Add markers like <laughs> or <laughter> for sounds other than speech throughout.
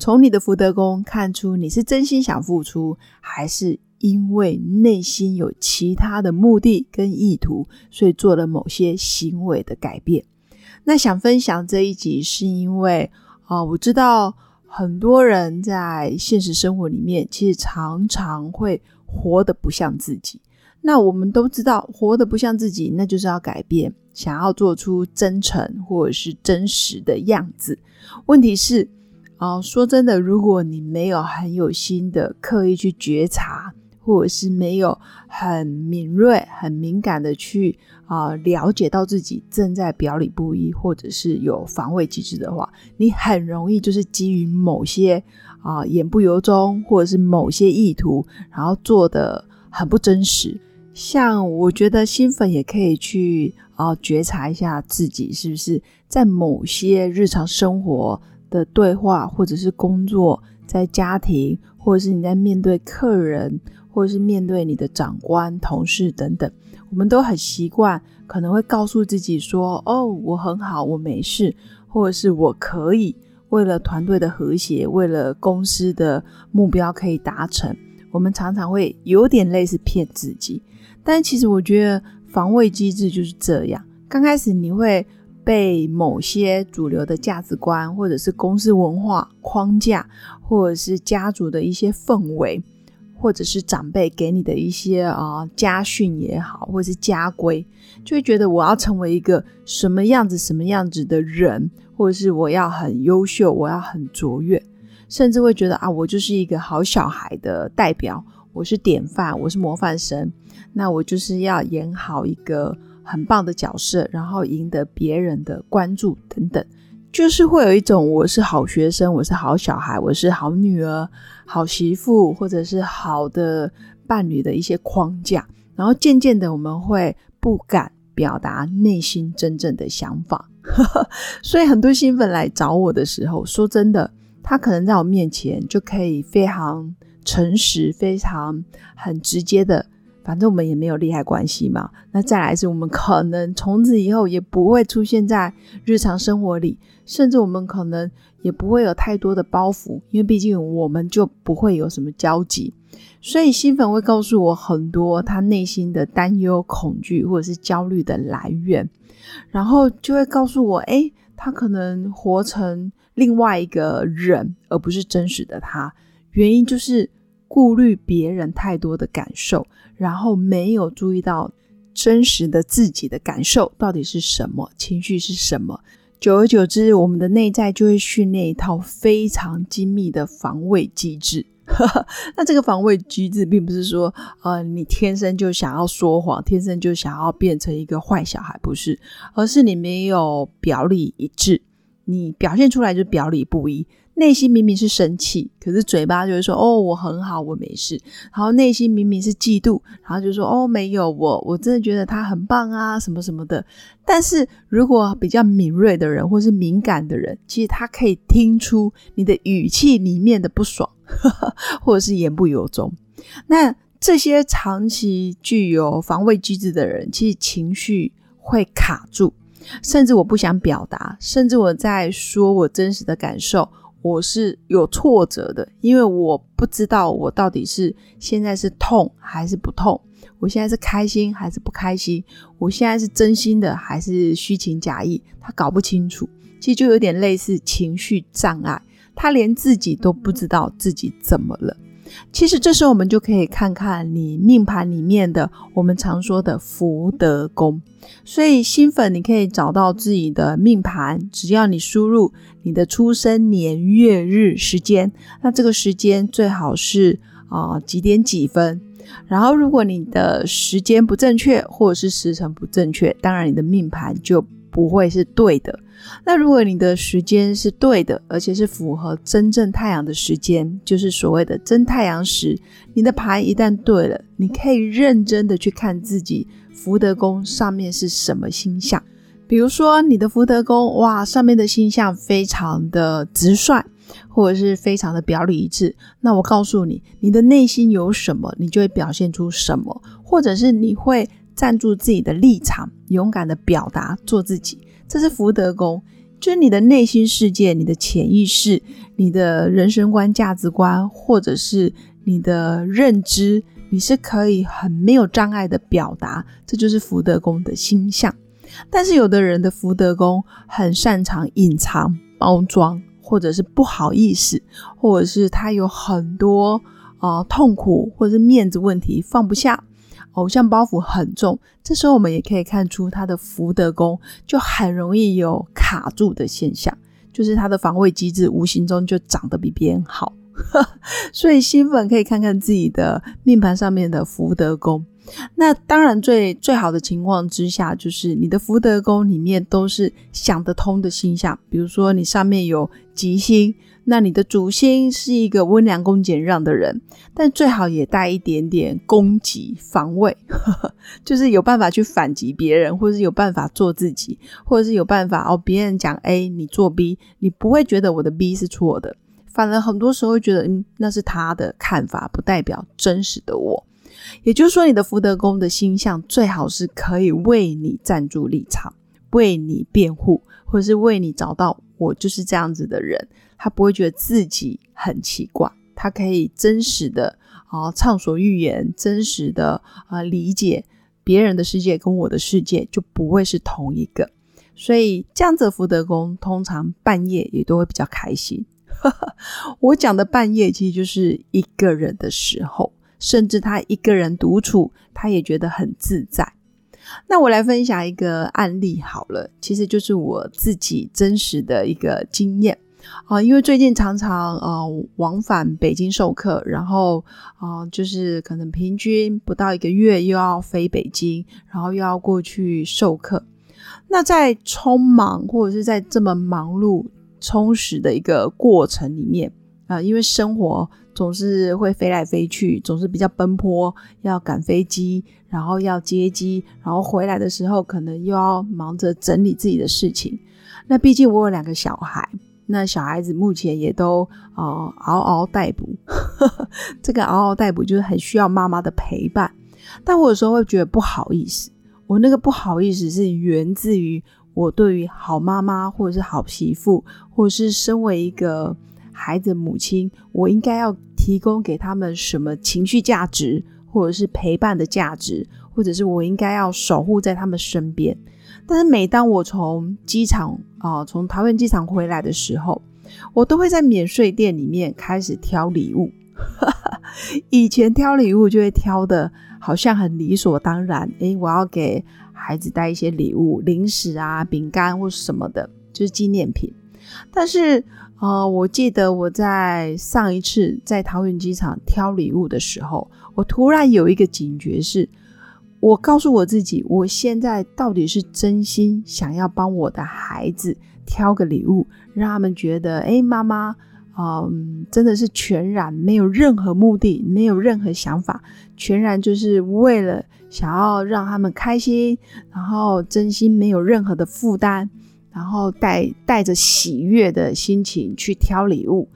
从你的福德宫看出你是真心想付出，还是因为内心有其他的目的跟意图，所以做了某些行为的改变。那想分享这一集，是因为啊，我知道很多人在现实生活里面，其实常常会活得不像自己。那我们都知道，活得不像自己，那就是要改变，想要做出真诚或者是真实的样子。问题是，啊，说真的，如果你没有很有心的刻意去觉察，或者是没有很敏锐、很敏感的去啊了解到自己正在表里不一，或者是有防卫机制的话，你很容易就是基于某些啊言不由衷，或者是某些意图，然后做的很不真实。像我觉得新粉也可以去啊觉察一下自己是不是在某些日常生活的对话，或者是工作，在家庭，或者是你在面对客人，或者是面对你的长官、同事等等，我们都很习惯，可能会告诉自己说：“哦，我很好，我没事，或者是我可以为了团队的和谐，为了公司的目标可以达成。”我们常常会有点类似骗自己。但其实我觉得防卫机制就是这样。刚开始你会被某些主流的价值观，或者是公司文化框架，或者是家族的一些氛围，或者是长辈给你的一些啊家训也好，或者是家规，就会觉得我要成为一个什么样子、什么样子的人，或者是我要很优秀，我要很卓越，甚至会觉得啊，我就是一个好小孩的代表。我是典范，我是模范生，那我就是要演好一个很棒的角色，然后赢得别人的关注等等，就是会有一种我是好学生，我是好小孩，我是好女儿、好媳妇，或者是好的伴侣的一些框架，然后渐渐的我们会不敢表达内心真正的想法，<laughs> 所以很多新粉来找我的时候，说真的，他可能在我面前就可以非常。诚实非常很直接的，反正我们也没有利害关系嘛。那再来是我们可能从此以后也不会出现在日常生活里，甚至我们可能也不会有太多的包袱，因为毕竟我们就不会有什么交集。所以新粉会告诉我很多他内心的担忧、恐惧或者是焦虑的来源，然后就会告诉我，哎，他可能活成另外一个人，而不是真实的他。原因就是顾虑别人太多的感受，然后没有注意到真实的自己的感受到底是什么，情绪是什么。久而久之，我们的内在就会训练一套非常精密的防卫机制。<laughs> 那这个防卫机制，并不是说，呃，你天生就想要说谎，天生就想要变成一个坏小孩，不是，而是你没有表里一致，你表现出来就表里不一。内心明明是生气，可是嘴巴就会说：“哦，我很好，我没事。”然后内心明明是嫉妒，然后就说：“哦，没有我，我真的觉得他很棒啊，什么什么的。”但是如果比较敏锐的人，或是敏感的人，其实他可以听出你的语气里面的不爽，<laughs> 或者是言不由衷。那这些长期具有防卫机制的人，其实情绪会卡住，甚至我不想表达，甚至我在说我真实的感受。我是有挫折的，因为我不知道我到底是现在是痛还是不痛，我现在是开心还是不开心，我现在是真心的还是虚情假意，他搞不清楚，其实就有点类似情绪障碍，他连自己都不知道自己怎么了。其实这时候我们就可以看看你命盘里面的我们常说的福德宫。所以新粉你可以找到自己的命盘，只要你输入你的出生年月日时间，那这个时间最好是啊几点几分。然后如果你的时间不正确，或者是时辰不正确，当然你的命盘就不会是对的。那如果你的时间是对的，而且是符合真正太阳的时间，就是所谓的真太阳时，你的牌一旦对了，你可以认真的去看自己福德宫上面是什么星象。比如说你的福德宫，哇，上面的星象非常的直率，或者是非常的表里一致，那我告诉你，你的内心有什么，你就会表现出什么，或者是你会站住自己的立场，勇敢的表达，做自己。这是福德宫，就是你的内心世界、你的潜意识、你的人生观、价值观，或者是你的认知，你是可以很没有障碍的表达，这就是福德宫的星象。但是有的人的福德宫很擅长隐藏、包装，或者是不好意思，或者是他有很多啊痛苦，或者是面子问题放不下。偶像包袱很重，这时候我们也可以看出他的福德宫就很容易有卡住的现象，就是他的防卫机制无形中就长得比别人好。<laughs> 所以新粉可以看看自己的命盘上面的福德宫。那当然最最好的情况之下，就是你的福德宫里面都是想得通的星象，比如说你上面有吉星。那你的主星是一个温良恭俭让的人，但最好也带一点点攻击防卫，<laughs> 就是有办法去反击别人，或者是有办法做自己，或者是有办法哦，别人讲 A，你做 B，你不会觉得我的 B 是错的，反而很多时候会觉得，嗯，那是他的看法，不代表真实的我。也就是说，你的福德宫的星象最好是可以为你站住立场，为你辩护，或者是为你找到我就是这样子的人。他不会觉得自己很奇怪，他可以真实的啊畅所欲言，真实的啊理解别人的世界跟我的世界就不会是同一个。所以这样子福德宫通常半夜也都会比较开心。<laughs> 我讲的半夜其实就是一个人的时候，甚至他一个人独处，他也觉得很自在。那我来分享一个案例好了，其实就是我自己真实的一个经验。啊，因为最近常常呃往返北京授课，然后啊就是可能平均不到一个月又要飞北京，然后又要过去授课。那在匆忙或者是在这么忙碌充实的一个过程里面啊，因为生活总是会飞来飞去，总是比较奔波，要赶飞机，然后要接机，然后回来的时候可能又要忙着整理自己的事情。那毕竟我有两个小孩。那小孩子目前也都啊嗷嗷待哺，<laughs> 这个嗷嗷待哺就是很需要妈妈的陪伴。但我有时候会觉得不好意思，我那个不好意思是源自于我对于好妈妈或者是好媳妇，或者是身为一个孩子母亲，我应该要提供给他们什么情绪价值，或者是陪伴的价值，或者是我应该要守护在他们身边。但是每当我从机场啊，从桃园机场回来的时候，我都会在免税店里面开始挑礼物。<laughs> 以前挑礼物就会挑的好像很理所当然，诶，我要给孩子带一些礼物，零食啊、饼干或什么的，就是纪念品。但是呃，我记得我在上一次在桃园机场挑礼物的时候，我突然有一个警觉是。我告诉我自己，我现在到底是真心想要帮我的孩子挑个礼物，让他们觉得，哎，妈妈，嗯，真的是全然没有任何目的，没有任何想法，全然就是为了想要让他们开心，然后真心没有任何的负担，然后带带着喜悦的心情去挑礼物。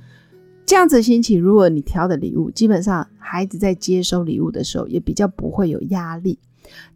这样子心情，如果你挑的礼物，基本上孩子在接收礼物的时候也比较不会有压力。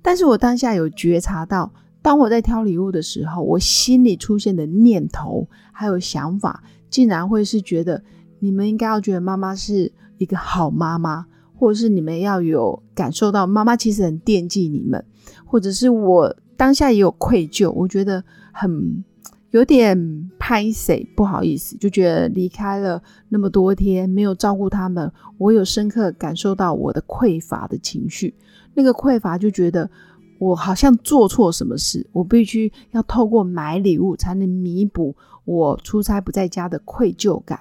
但是我当下有觉察到，当我在挑礼物的时候，我心里出现的念头还有想法，竟然会是觉得你们应该要觉得妈妈是一个好妈妈，或者是你们要有感受到妈妈其实很惦记你们，或者是我当下也有愧疚，我觉得很有点拍谁不好意思，就觉得离开了那么多天没有照顾他们，我有深刻感受到我的匮乏的情绪。那个匮乏就觉得我好像做错什么事，我必须要透过买礼物才能弥补我出差不在家的愧疚感。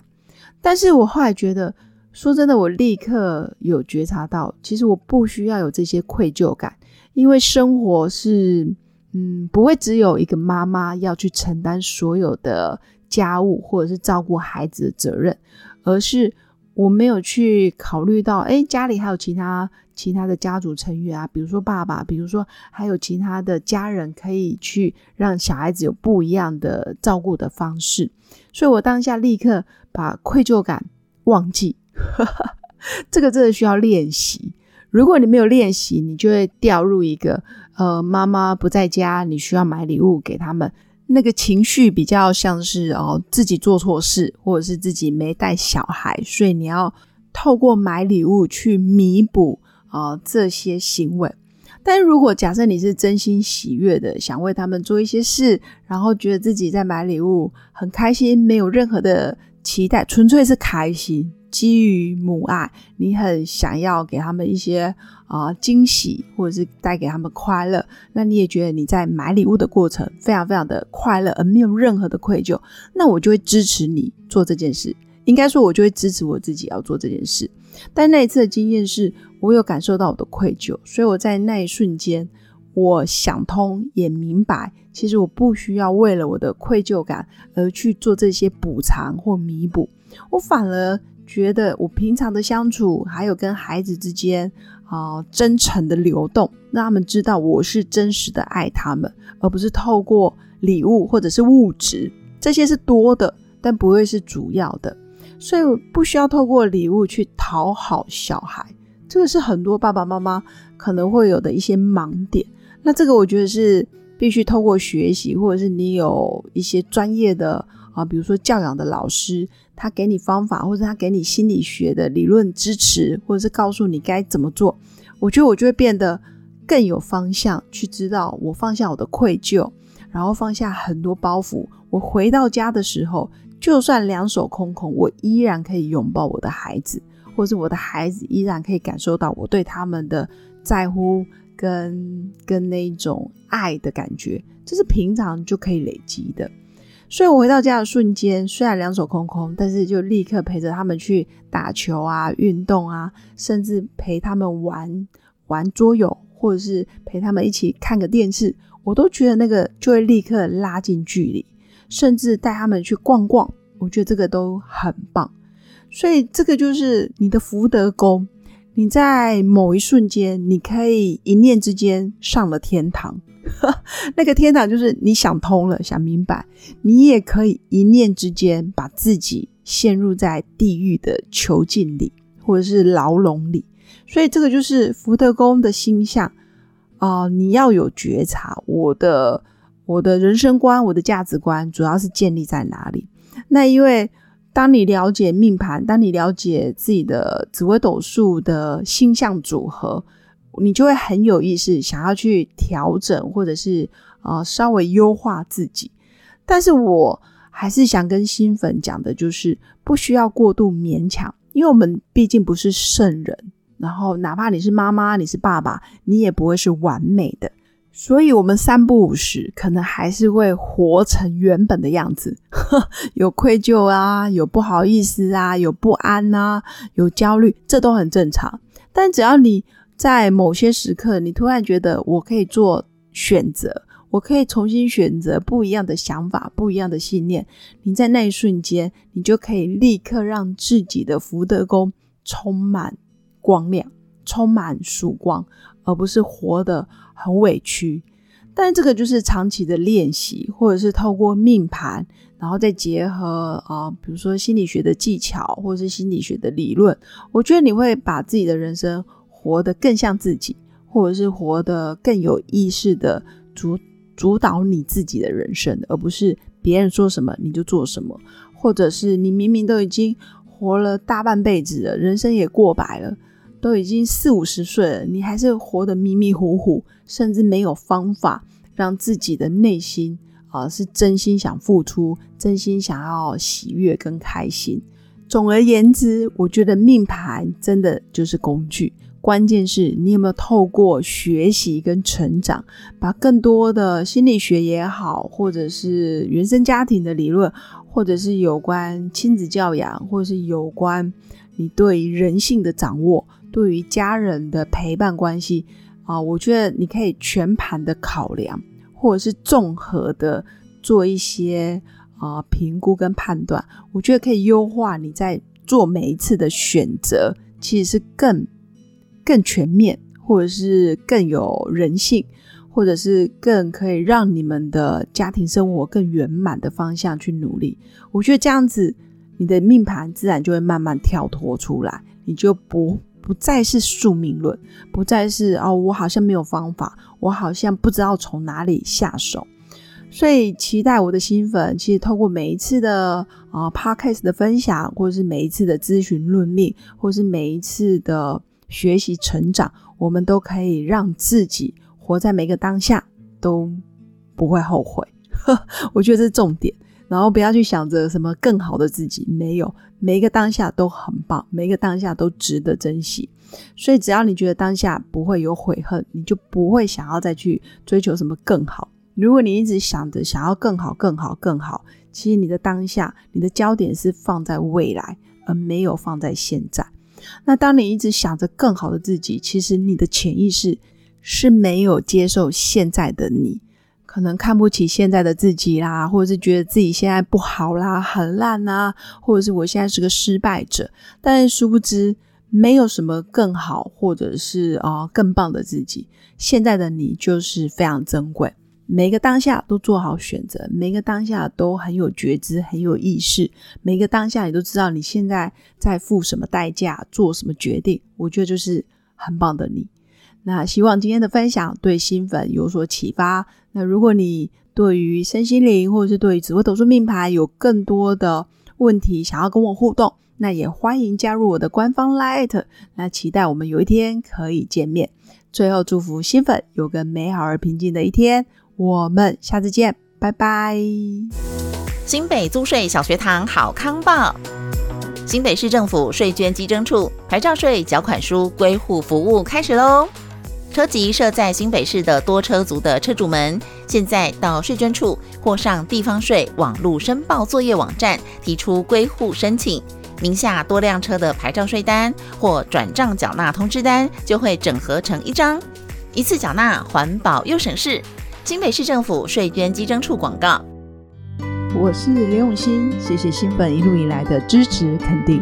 但是我后来觉得，说真的，我立刻有觉察到，其实我不需要有这些愧疚感，因为生活是嗯，不会只有一个妈妈要去承担所有的家务或者是照顾孩子的责任，而是我没有去考虑到，哎，家里还有其他其他的家族成员啊，比如说爸爸，比如说还有其他的家人，可以去让小孩子有不一样的照顾的方式。所以我当下立刻把愧疚感忘记，<laughs> 这个真的需要练习。如果你没有练习，你就会掉入一个呃，妈妈不在家，你需要买礼物给他们。那个情绪比较像是哦，自己做错事，或者是自己没带小孩，所以你要透过买礼物去弥补啊这些行为。但如果假设你是真心喜悦的，想为他们做一些事，然后觉得自己在买礼物很开心，没有任何的期待，纯粹是开心。基于母爱，你很想要给他们一些啊惊喜，或者是带给他们快乐，那你也觉得你在买礼物的过程非常非常的快乐，而没有任何的愧疚，那我就会支持你做这件事。应该说，我就会支持我自己要做这件事。但那一次的经验是，我有感受到我的愧疚，所以我在那一瞬间，我想通也明白，其实我不需要为了我的愧疚感而去做这些补偿或弥补，我反而。觉得我平常的相处，还有跟孩子之间啊真诚的流动，让他们知道我是真实的爱他们，而不是透过礼物或者是物质，这些是多的，但不会是主要的。所以不需要透过礼物去讨好小孩，这个是很多爸爸妈妈可能会有的一些盲点。那这个我觉得是必须透过学习，或者是你有一些专业的啊，比如说教养的老师。他给你方法，或者他给你心理学的理论支持，或者是告诉你该怎么做，我觉得我就会变得更有方向，去知道我放下我的愧疚，然后放下很多包袱。我回到家的时候，就算两手空空，我依然可以拥抱我的孩子，或者我的孩子依然可以感受到我对他们的在乎跟跟那种爱的感觉，这是平常就可以累积的。所以我回到家的瞬间，虽然两手空空，但是就立刻陪着他们去打球啊、运动啊，甚至陪他们玩玩桌游，或者是陪他们一起看个电视，我都觉得那个就会立刻拉近距离，甚至带他们去逛逛，我觉得这个都很棒。所以这个就是你的福德宫，你在某一瞬间，你可以一念之间上了天堂。<laughs> 那个天堂就是你想通了、想明白，你也可以一念之间把自己陷入在地狱的囚禁里，或者是牢笼里。所以这个就是福德宫的星象啊！你要有觉察，我的我的人生观、我的价值观主要是建立在哪里？那因为当你了解命盘，当你了解自己的紫微斗数的星象组合。你就会很有意识，想要去调整，或者是啊稍微优化自己。但是我还是想跟新粉讲的，就是不需要过度勉强，因为我们毕竟不是圣人。然后，哪怕你是妈妈，你是爸爸，你也不会是完美的。所以，我们三不五时，可能还是会活成原本的样子，<laughs> 有愧疚啊，有不好意思啊，有不安啊，有焦虑，这都很正常。但只要你。在某些时刻，你突然觉得我可以做选择，我可以重新选择不一样的想法、不一样的信念。你在那一瞬间，你就可以立刻让自己的福德宫充满光亮，充满曙光，而不是活的很委屈。但这个就是长期的练习，或者是透过命盘，然后再结合啊，比如说心理学的技巧，或者是心理学的理论，我觉得你会把自己的人生。活得更像自己，或者是活得更有意识的主主导你自己的人生，而不是别人说什么你就做什么，或者是你明明都已经活了大半辈子了，人生也过百了，都已经四五十岁了，你还是活得迷迷糊糊，甚至没有方法让自己的内心啊是真心想付出，真心想要喜悦跟开心。总而言之，我觉得命盘真的就是工具。关键是你有没有透过学习跟成长，把更多的心理学也好，或者是原生家庭的理论，或者是有关亲子教养，或者是有关你对人性的掌握，对于家人的陪伴关系啊，我觉得你可以全盘的考量，或者是综合的做一些啊评估跟判断，我觉得可以优化你在做每一次的选择，其实是更更全面，或者是更有人性，或者是更可以让你们的家庭生活更圆满的方向去努力。我觉得这样子，你的命盘自然就会慢慢跳脱出来，你就不。不再是宿命论，不再是哦，我好像没有方法，我好像不知道从哪里下手。所以期待我的新粉，其实透过每一次的啊 podcast 的分享，或者是每一次的咨询论命，或者是每一次的学习成长，我们都可以让自己活在每个当下都不会后悔。呵 <laughs> 我觉得这是重点。然后不要去想着什么更好的自己，没有，每一个当下都很棒，每一个当下都值得珍惜。所以只要你觉得当下不会有悔恨，你就不会想要再去追求什么更好。如果你一直想着想要更好、更好、更好，其实你的当下，你的焦点是放在未来，而没有放在现在。那当你一直想着更好的自己，其实你的潜意识是没有接受现在的你。可能看不起现在的自己啦，或者是觉得自己现在不好啦、很烂啊，或者是我现在是个失败者。但殊不知，没有什么更好，或者是啊更棒的自己。现在的你就是非常珍贵，每个当下都做好选择，每个当下都很有觉知、很有意识，每个当下你都知道你现在在付什么代价、做什么决定。我觉得就是很棒的你。那希望今天的分享对新粉有所启发。那如果你对于身心灵或者是对于紫微斗数命牌有更多的问题想要跟我互动，那也欢迎加入我的官方 Light。那期待我们有一天可以见面。最后祝福新粉有个美好而平静的一天。我们下次见，拜拜。新北租税小学堂好康报。新北市政府税捐稽征处牌照税缴款书归户服务开始喽！车籍设在新北市的多车族的车主们，现在到税捐处或上地方税网路申报作业网站提出归户申请，名下多辆车的牌照税单或转账缴纳通知单就会整合成一张，一次缴纳，环保又省事。新北市政府税捐稽征处广告。我是刘永新，谢谢新粉一路以来的支持肯定。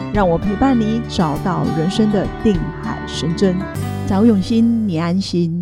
让我陪伴你，找到人生的定海神针。找永新，你安心。